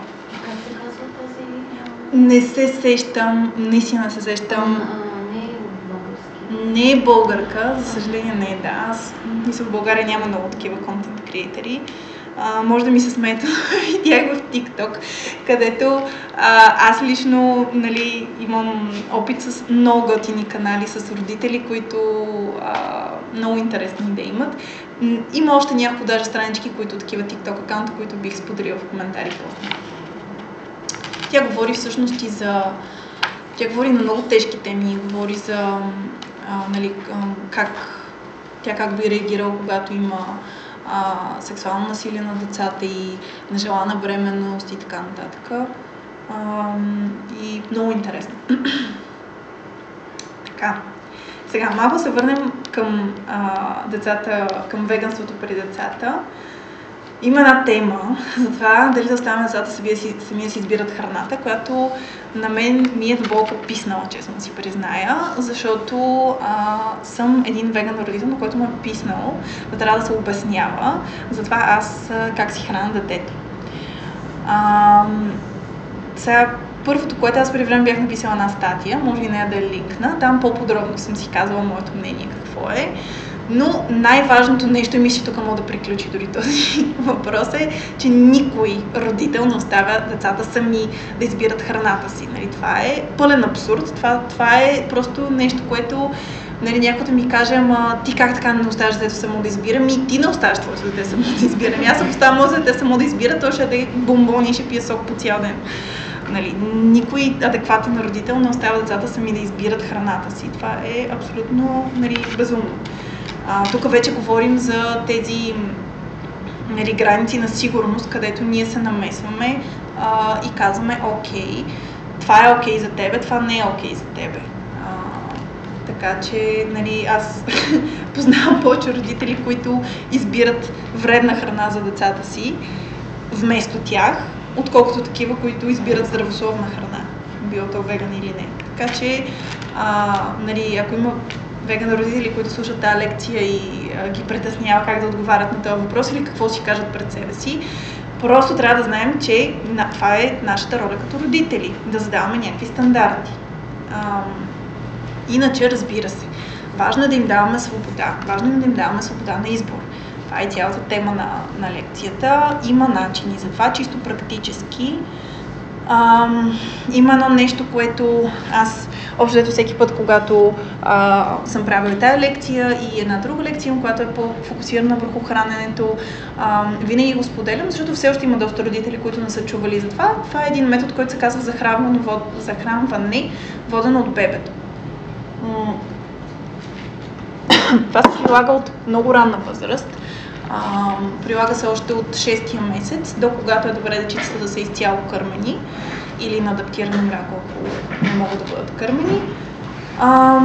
Как се казва тази? Не се сещам, наистина се сещам. А, не е. Не е българка, за съжаление не е, да. Аз мисля, в България няма много такива контент креатори. Може да ми се смеете, видях в TikTok, където а, аз лично нали, имам опит с много готини канали с родители, които а, много интересни идеи имат. Има още няколко даже странички, които такива TikTok акаунта, които бих споделила в коментари после. Тя говори всъщност и за... Тя говори на много тежки теми, говори за а, нали, как тя как би реагирала, когато има а, сексуално насилие на децата и нежелана бременност и така нататък. А, и много интересно. така. Сега, малко се върнем към а, децата, към веганството при децата. Има една тема за това дали да оставяме децата сами да си, сами да си избират храната, която на мен ми е дълбоко писнала, честно си призная, защото а, съм един веган родител, на който ме е писнал да трябва да се обяснява за това аз как си храня детето. А, сега, първото, което аз преди време бях написала една статия, може и нея да е линкна, там по-подробно съм си казала моето мнение какво е. Но най-важното нещо, и мисля, тук мога да приключи дори този въпрос е, че никой родител не оставя децата сами да избират храната си. Нали? Това е пълен абсурд. Това, това е просто нещо, което нали, някой да ми каже, ама ти как така не оставяш детето само да избира? Ми ти не оставяш твоето дете само да избира. Ми аз ако оставям моето дете само да избира, то ще яде бомбони и ще пие сок по цял ден. Нали, никой адекватен родител не оставя децата сами да избират храната си. Това е абсолютно нали, безумно. А, тук вече говорим за тези нали, граници на сигурност, където ние се намесваме а, и казваме, окей, това е окей за тебе, това не е окей за тебе. А, така че, нали, аз познавам повече родители, които избират вредна храна за децата си вместо тях, отколкото такива, които избират здравословна храна, било то веган или не. Така че, а, нали, ако има веган родители, които слушат тази лекция и а, ги притеснява как да отговарят на този въпрос или какво си кажат пред себе си. Просто трябва да знаем, че на, това е нашата роля като родители, да задаваме някакви стандарти. А, иначе, разбира се, важно е да им даваме свобода, важно е да им даваме свобода на избор. Това е цялата тема на, на лекцията. Има начини за това, чисто практически. Ам, има едно нещо, което аз Общо ето всеки път, когато а, съм правила тази лекция и една друга лекция, която е по-фокусирана върху храненето, а, винаги го споделям, защото все още има доста родители, които не са чували за това. Това е един метод, който се казва захранване, вод, захранване водено от бебето. Това се прилага от много ранна възраст. А, прилага се още от 6-я месец, до когато е добре дечицата да са изцяло кърмени или на адаптирано мляко, не могат да бъдат кърмени. А,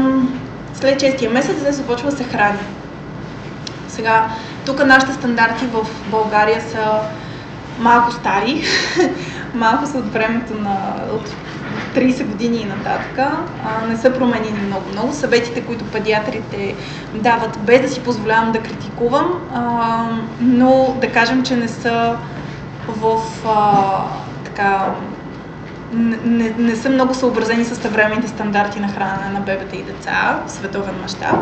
след 6-я месец да започва да се храни. Сега, тук нашите стандарти в България са малко стари, малко са от времето на от 30 години и нататък. А, не са променени много-много. Съветите, които педиатрите дават, без да си позволявам да критикувам, а, но да кажем, че не са в а, така не, не са много съобразени с съвременните стандарти на хранене на бебета и деца в световен мащаб.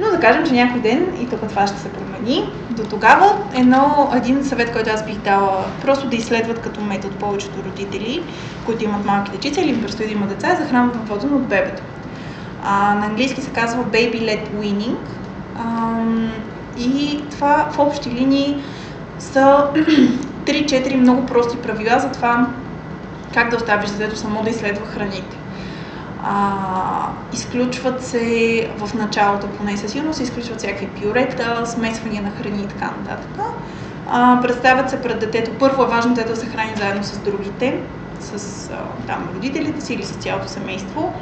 Но да кажем, че някой ден и тук това ще се промени. До тогава едно, един съвет, който аз бих дала, просто да изследват като метод повечето родители, които имат малки дечица или им предстои да имат деца, е захранване водено от бебето. А, на английски се казва Baby-led weaning. А, и това в общи линии са 3-4 много прости правила за това как да оставиш детето само да изследва храните. А, изключват се в началото, поне със сигурност, изключват всякакви пюрета, смесвания на храни и така нататък. А, представят се пред детето. Първо е важно детето да се храни заедно с другите, с а, там, родителите си или с цялото семейство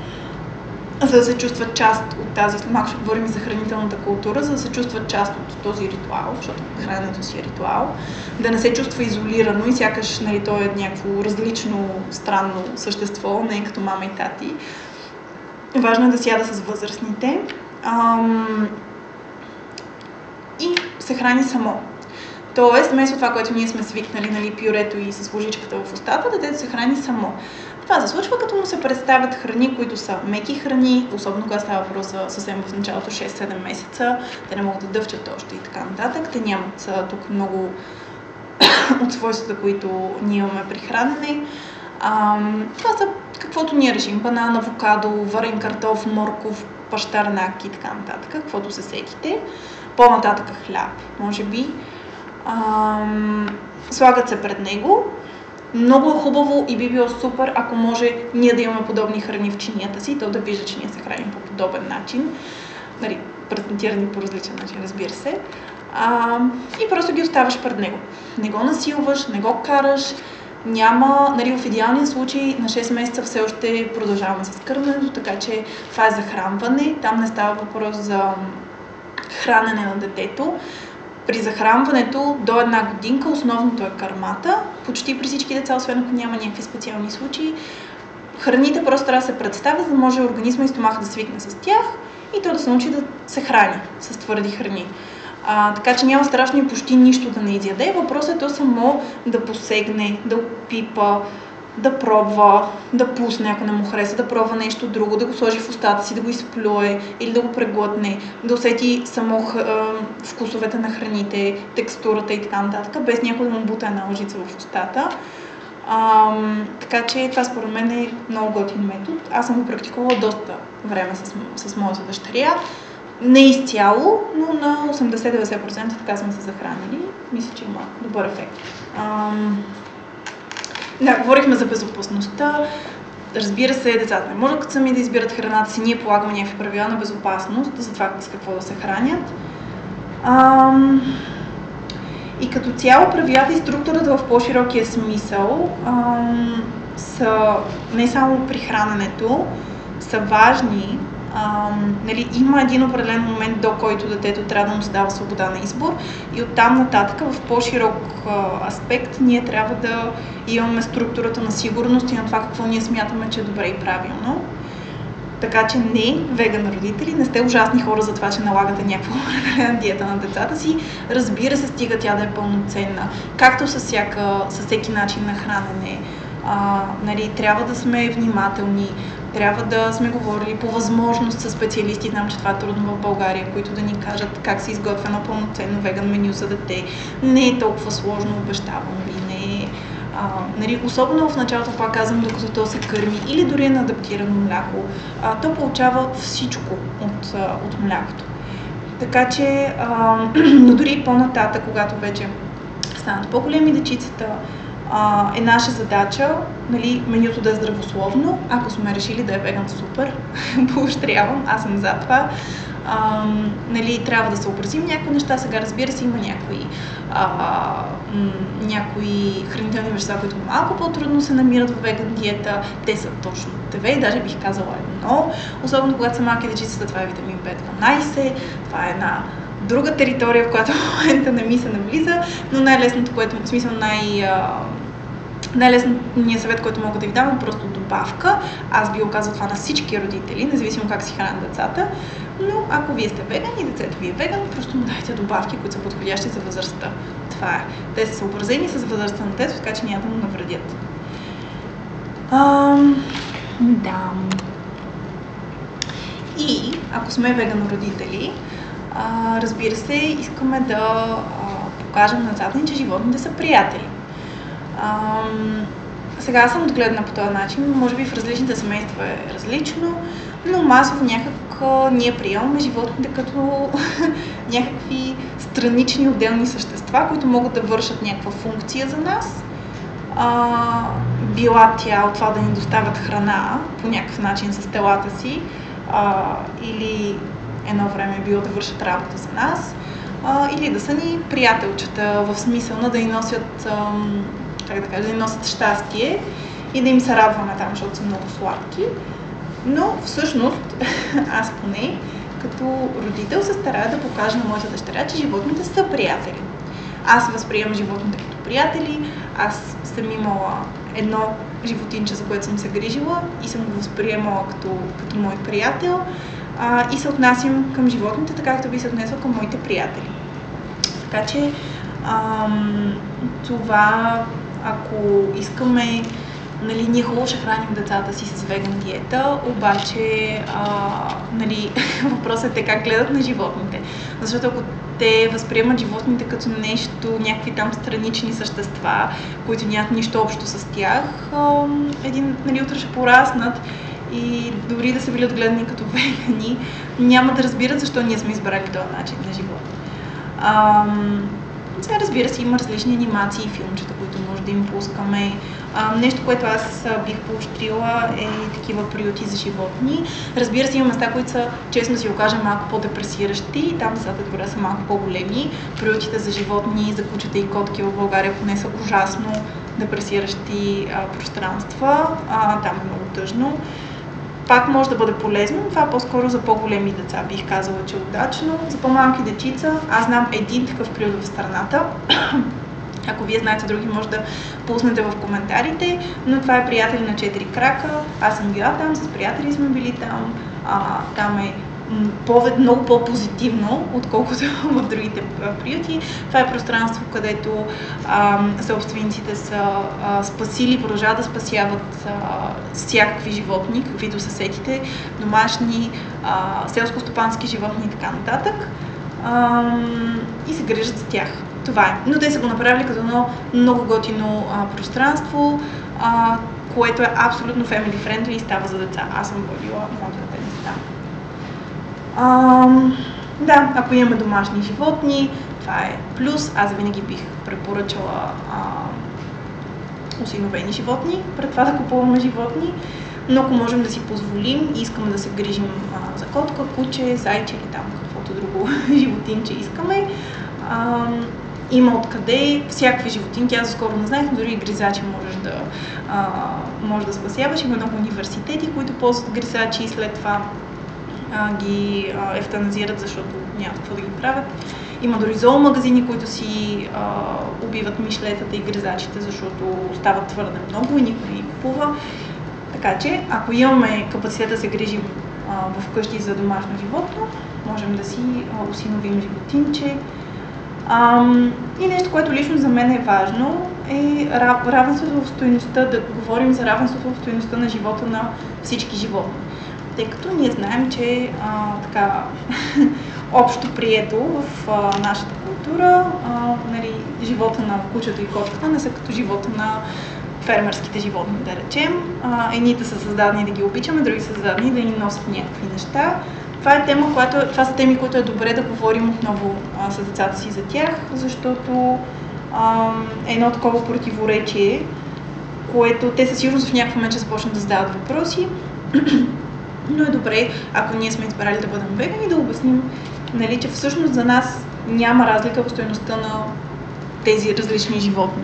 за да се чувстват част от тази, малко ще говорим за хранителната култура, за да се чувстват част от този ритуал, защото храненето си е ритуал, да не се чувства изолирано и сякаш нали, той е някакво различно, странно същество, не е като мама и тати. Важно е да сяда с възрастните. Ам... И се храни само. Тоест, вместо това, което ние сме свикнали, нали, пюрето и с ложичката в устата, детето се храни само. Това се случва, като му се представят храни, които са меки храни, особено когато става въпрос за съвсем в началото 6-7 месеца. Те не могат да дъвчат още и така нататък. Те нямат тук много от свойствата, които ние имаме при хранене. Това са каквото ние решим. Банан, авокадо, варен картоф, морков, пащарнак и така нататък. Каквото се сетите. По-нататък хляб, може би. А, слагат се пред него много е хубаво и би било супер, ако може ние да имаме подобни храни в чинията си, то да вижда, че ние се храним по подобен начин. Нали, презентирани по различен начин, разбира се. А, и просто ги оставаш пред него. Не го насилваш, не го караш, няма, нали, в идеалния случай на 6 месеца все още продължаваме с кърменето, така че това е захранване. Там не става въпрос за хранене на детето. При захранването до една годинка основното е кармата. Почти при всички деца, освен ако няма някакви специални случаи, храните просто трябва да се представят, за да може организма и стомаха да свикне с тях и то да се научи да се храни с твърди храни. А, така че няма страшно и почти нищо да не изяде. Въпросът е то само да посегне, да опипа, да пробва, да пусне, ако не му хареса, да пробва нещо друго, да го сложи в устата си, да го изплюе или да го преглътне, да усети само вкусовете на храните, текстурата и така нататък, без някой да му бута една лъжица в устата. А, така че това според мен е много готин метод. Аз съм го практикувала доста време с, с моята дъщеря. Не изцяло, но на 80-90% така сме се захранили. Мисля, че има добър ефект. А, да, говорихме за безопасността. Разбира се, децата не може като сами да избират храната си. Ние полагаме някакви правила на безопасност за това с какво да се хранят. Ам... И като цяло правилата и структурата в по-широкия смисъл ам, са не само при храненето, са важни, а, нали, има един определен момент, до който детето трябва да му се дава свобода на избор и оттам нататък в по-широк а, аспект ние трябва да имаме структурата на сигурност и на това какво ние смятаме, че е добре и правилно. Така че не, веган родители, не сте ужасни хора за това, че налагате някаква диета на децата си. Разбира се, стига тя да е пълноценна. Както с, всяка, с всеки начин на хранене. А, нали, трябва да сме внимателни, трябва да сме говорили по възможност с специалисти, знам, че това е трудно в България, които да ни кажат как се изготвя едно пълноценно веган меню за дете. Не е толкова сложно, обещавам ви, не е А, нали, особено в началото, пак казвам, докато то се кърми или дори е на адаптирано мляко, а, то получава всичко от, от млякото. Така че, а, но дори по-нататък, когато вече станат по-големи дечицата, е наша задача нали, менюто да е здравословно. Ако сме решили да е веган, супер, поощрявам, аз съм за това. А, нали, трябва да съобразим някои неща. Сега, разбира се, има някои, а, м- някои хранителни вещества, които малко по-трудно се намират в веган диета. Те са точно и даже бих казала едно. Особено когато са малки дечицата, това е витамин B12, това е една друга територия, в която в момента не ми се навлиза, но най-лесното, което, в смисъл най- най-лесният съвет, който мога да ви дам е просто добавка. Аз би го това на всички родители, независимо как си хранят децата. Но ако вие сте веган и децето ви е веган, просто му дайте добавки, които са подходящи за възрастта. Това е. Те са съобразени с възрастта на детето, така че няма да му навредят. Ам, да. И ако сме веган родители, а, разбира се, искаме да а, покажем на ни, че животните са приятели. А, сега аз съм отгледана по този начин, може би в различните семейства е различно, но масово някак ние приемаме животните като някакви странични отделни същества, които могат да вършат някаква функция за нас. А, била тя от това да ни доставят храна по някакъв начин с телата си, а, или едно време е било да вършат работа за нас, а, или да са ни приятелчета, в смисъл на да ни носят, ам, как да кажа, да носят щастие и да им се радваме там, защото са много сладки. Но всъщност, аз поне, като родител се старая да покажа на моята дъщеря, че животните са приятели. Аз възприемам животните като приятели, аз съм имала едно животинче, за което съм се грижила и съм го възприемала като, като мой приятел а, и се отнасям към животните, така както би се отнесла към моите приятели. Така че ам, това, ако искаме нали, ние хубаво ще храним децата си с веган диета, обаче а, нали, въпросът е те как гледат на животните. Защото ако те възприемат животните като нещо, някакви там странични същества, които нямат нищо общо с тях, а, един, нали, утре ще пораснат и дори да са били отгледани като вегани, няма да разбират защо ние сме избрали този начин на живота. Ам, сега разбира се, има различни анимации и филмчета, които може да им пускаме. А, нещо, което аз бих поощрила е такива приюти за животни. Разбира се, има места, които са, честно си го кажем, малко по-депресиращи там децата добре са малко по-големи. Приютите за животни, за кучета и котки в България поне са ужасно депресиращи а, пространства. А, там е много тъжно пак може да бъде полезно. Това по-скоро за по-големи деца бих казала, че е удачно. За по-малки дечица, аз знам един такъв приют в страната. Ако вие знаете други, може да пуснете в коментарите, но това е приятели на 4 крака. Аз съм била там, с приятели сме били там. А, там е повед, много по-позитивно, отколкото в другите приюти. Това е пространство, където а, собствениците са а, спасили, продължават да спасяват а, всякакви животни, каквито са сетите, домашни, а, селско-стопански животни и така нататък. А, и се грижат за тях. Това е. Но те са го направили като едно много готино а, пространство, а, което е абсолютно family friendly и става за деца. Аз съм водила там. А, да, ако имаме домашни животни, това е плюс. Аз винаги бих препоръчала а, осиновени животни, пред това да купуваме животни. Но ако можем да си позволим и искаме да се грижим а, за котка, куче, зайче или там каквото друго животинче искаме, а, има откъде, всякакви животинки, аз скоро не знаех, но дори и гризачи можеш да, а, може да спасяваш. Има много университети, които ползват гризачи и след това а, ги ефтаназират, защото няма какво да ги правят. Има дори зоомагазини, които си а, убиват мишлетата и гризачите, защото стават твърде много и никой не ги купува. Така че, ако имаме капацитет да се грижим а, вкъщи за домашно животно, можем да си а, осиновим животинче. А, и нещо, което лично за мен е важно, е равенството в стоеността, да говорим за равенството в стоеността на живота на всички животни тъй като ние знаем, че а, така, общо прието в а, нашата култура, а, нали, живота на кучето и котката не са като живота на фермерските животни, да речем. А, едните са създадени да ги обичаме, други са създадени да ни носят някакви неща. Това, е тема, която, това са теми, които е добре да говорим отново а, с децата си за тях, защото а, е едно такова противоречие, което те със сигурност в някакъв момент ще започнат да задават въпроси, но е добре, ако ние сме избрали да бъдем вегани, да обясним, нали, че всъщност за нас няма разлика в стоеността на тези различни животни.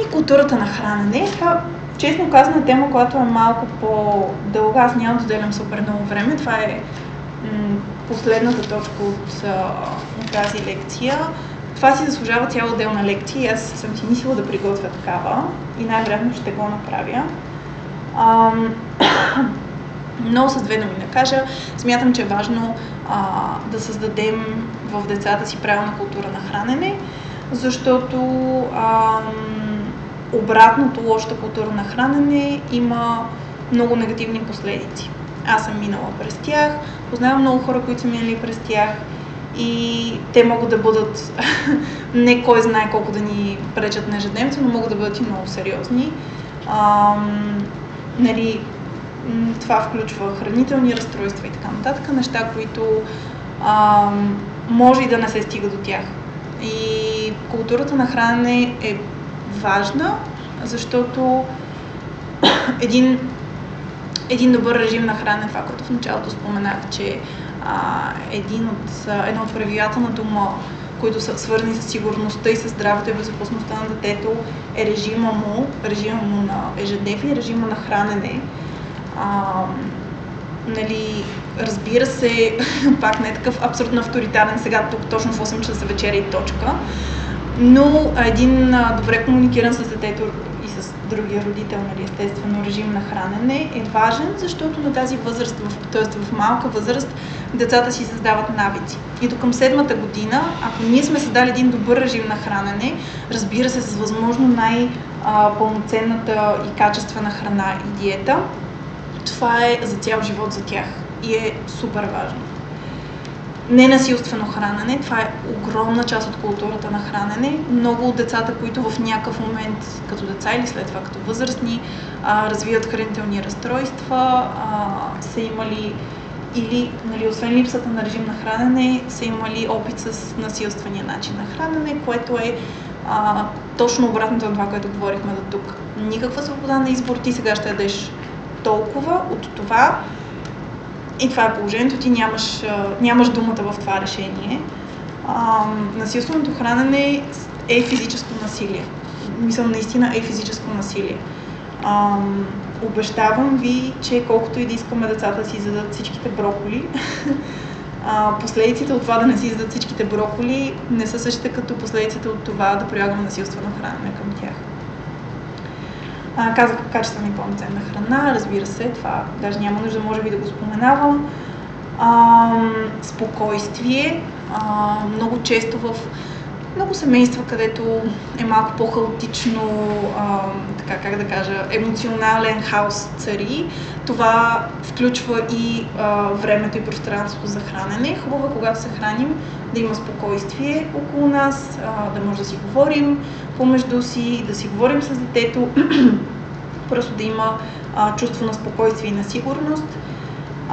И културата на хранене. Това, честно казана, тема, която е малко по-дълга. Аз няма да отделям супер много време. Това е м- последната точка от, от тази лекция. Това си заслужава цяла отделна лекция и аз съм си мислила да приготвя такава и най-вероятно ще го направя. Ам, но с две думи да кажа, смятам, че е важно а, да създадем в децата си правилна култура на хранене, защото ам, обратното лошата култура на хранене има много негативни последици. Аз съм минала през тях, познавам много хора, които са минали през тях и те могат да бъдат не кой знае колко да ни пречат на ежедневица, но могат да бъдат и много сериозни. Ам, нали, това включва хранителни разстройства и така нататък, неща, които ам, може и да не се стига до тях. И културата на хранене е важна, защото един, един добър режим на хранене, това, което в началото споменах, че а, един от, едно от правилата на дома, които са свързани с сигурността и с здравето и безопасността на детето, е режима му, режима му на ежедневие, режима на хранене. А, нали, разбира се, пак не е такъв абсолютно авторитарен сега, тук точно в 8 часа вечеря и точка, но един а, добре комуникиран с детето другия родител, нали, естествено, режим на хранене е важен, защото на тази възраст, т.е. в малка възраст, децата си създават навици. И до към седмата година, ако ние сме създали един добър режим на хранене, разбира се, с възможно най-пълноценната и качествена храна и диета, това е за цял живот за тях и е супер важно. Ненасилствено хранене, това е огромна част от културата на хранене. Много от децата, които в някакъв момент, като деца или след това като възрастни, а, развиват хранителни разстройства, а, са имали или, нали, освен липсата на режим на хранене, са имали опит с насилствения начин на хранене, което е а, точно обратното на това, което говорихме до тук. Никаква свобода на избор, ти сега ще ядеш толкова от това и това е положението, ти нямаш, нямаш думата в това решение. А, насилственото хранене е физическо насилие. Мисля, наистина е физическо насилие. А, обещавам ви, че колкото и да искаме децата си зададат всичките броколи, а, последиците от това да не си зададат всичките броколи не са същите като последиците от това да прилагаме насилствено хранене към тях. А, казах качествена и пълноценна храна, разбира се, това даже няма нужда, може би да го споменавам. А, спокойствие. А, много често в много семейства, където е малко по-хаотично, а, така как да кажа, емоционален хаос цари, това включва и а, времето и пространството за хранене. Хубаво е, когато се храним, да има спокойствие около нас, а, да може да си говорим помежду си, да си говорим с детето, просто да има а, чувство на спокойствие и на сигурност.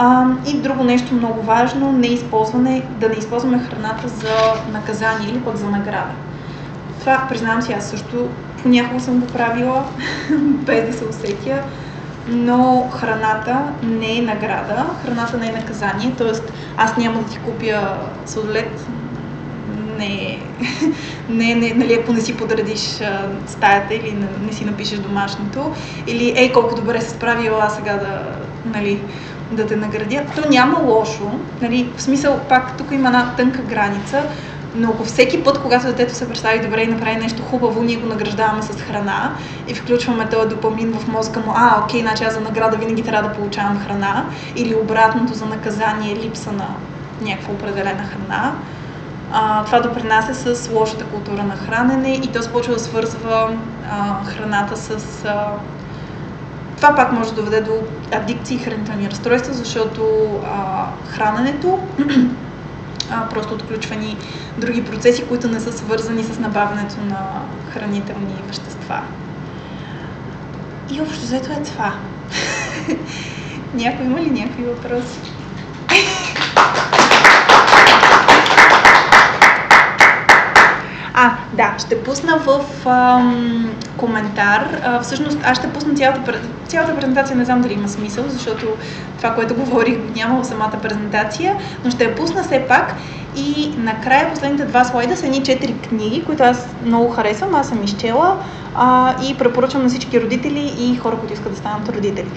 А, и друго нещо много важно, не използване, да не използваме храната за наказание или пък за награда. Това, признавам си, аз също понякога съм го правила, без да се усетя, но храната не е награда, храната не е наказание, т.е. аз няма да ти купя сладолет, не, не, не, нали, ако не си подредиш а, стаята или не, не си напишеш домашното, или ей колко добре се справила сега да, нали, да те наградя, то няма лошо. Нали, в смисъл, пак тук има една тънка граница, но ако всеки път, когато детето се представи добре и направи нещо хубаво, ние го награждаваме с храна и включваме този допамин в мозъка му, а, окей, значи аз за награда винаги трябва да получавам храна, или обратното за наказание, липса на някаква определена храна, а, това допринася с лошата култура на хранене и то започва да свързва а, храната с а, това пак може да доведе до адикции и хранителни разстройства, защото а, храненето а, просто отключвани други процеси, които не са свързани с набавянето на хранителни вещества. И общо взето е това. Някой има ли някакви въпроси? А, да, ще пусна в ам, коментар. А, всъщност, аз ще пусна цялата, цялата презентация, не знам дали има смисъл, защото това, което говорих, няма в самата презентация, но ще я пусна все пак. И накрая последните два слайда са едни четири книги, които аз много харесвам, аз съм изчела а, и препоръчвам на всички родители и хора, които искат да станат родители.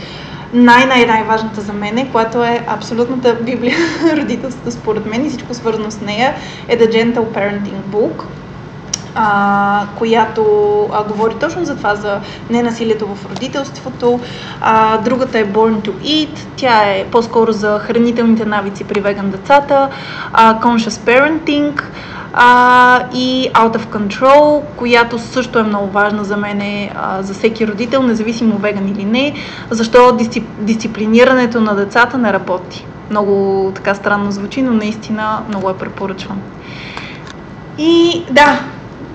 Най-най-най-важната за мен, е, която е абсолютната библия родителството според мен и всичко свързано с нея, е The Gentle Parenting Book а, която а, говори точно за това, за ненасилието в родителството. А, другата е Born to Eat, тя е по-скоро за хранителните навици при веган децата. А, Conscious Parenting а, и Out of Control, която също е много важна за мен, за всеки родител, независимо веган или не, защо дисцип, дисциплинирането на децата не работи. Много така странно звучи, но наистина много е препоръчвам. И да,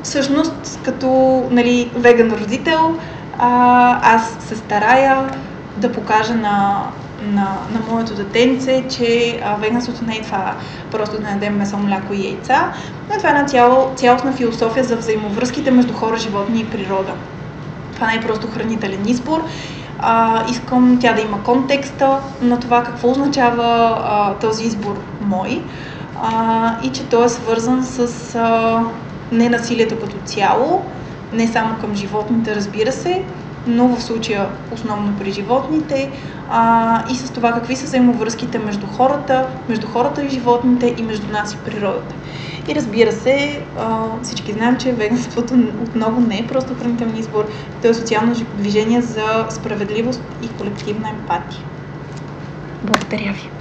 всъщност, като нали, веган родител, а, аз се старая да покажа на, на, на моето детенце, че веганството не е това просто да ядем месо, мляко и яйца, но това е една цяло, цялостна философия за взаимовръзките между хора, животни и природа. Това не е просто хранителен избор. А, искам тя да има контекста на това какво означава а, този избор мой а, и че той е свързан с а, не насилието като цяло, не само към животните, разбира се, но в случая основно при животните а, и с това какви са взаимовръзките между хората, между хората и животните и между нас и природата. И разбира се, а, всички знаем, че веганството отново не е просто хранителен избор, то е социално движение за справедливост и колективна емпатия. Благодаря ви!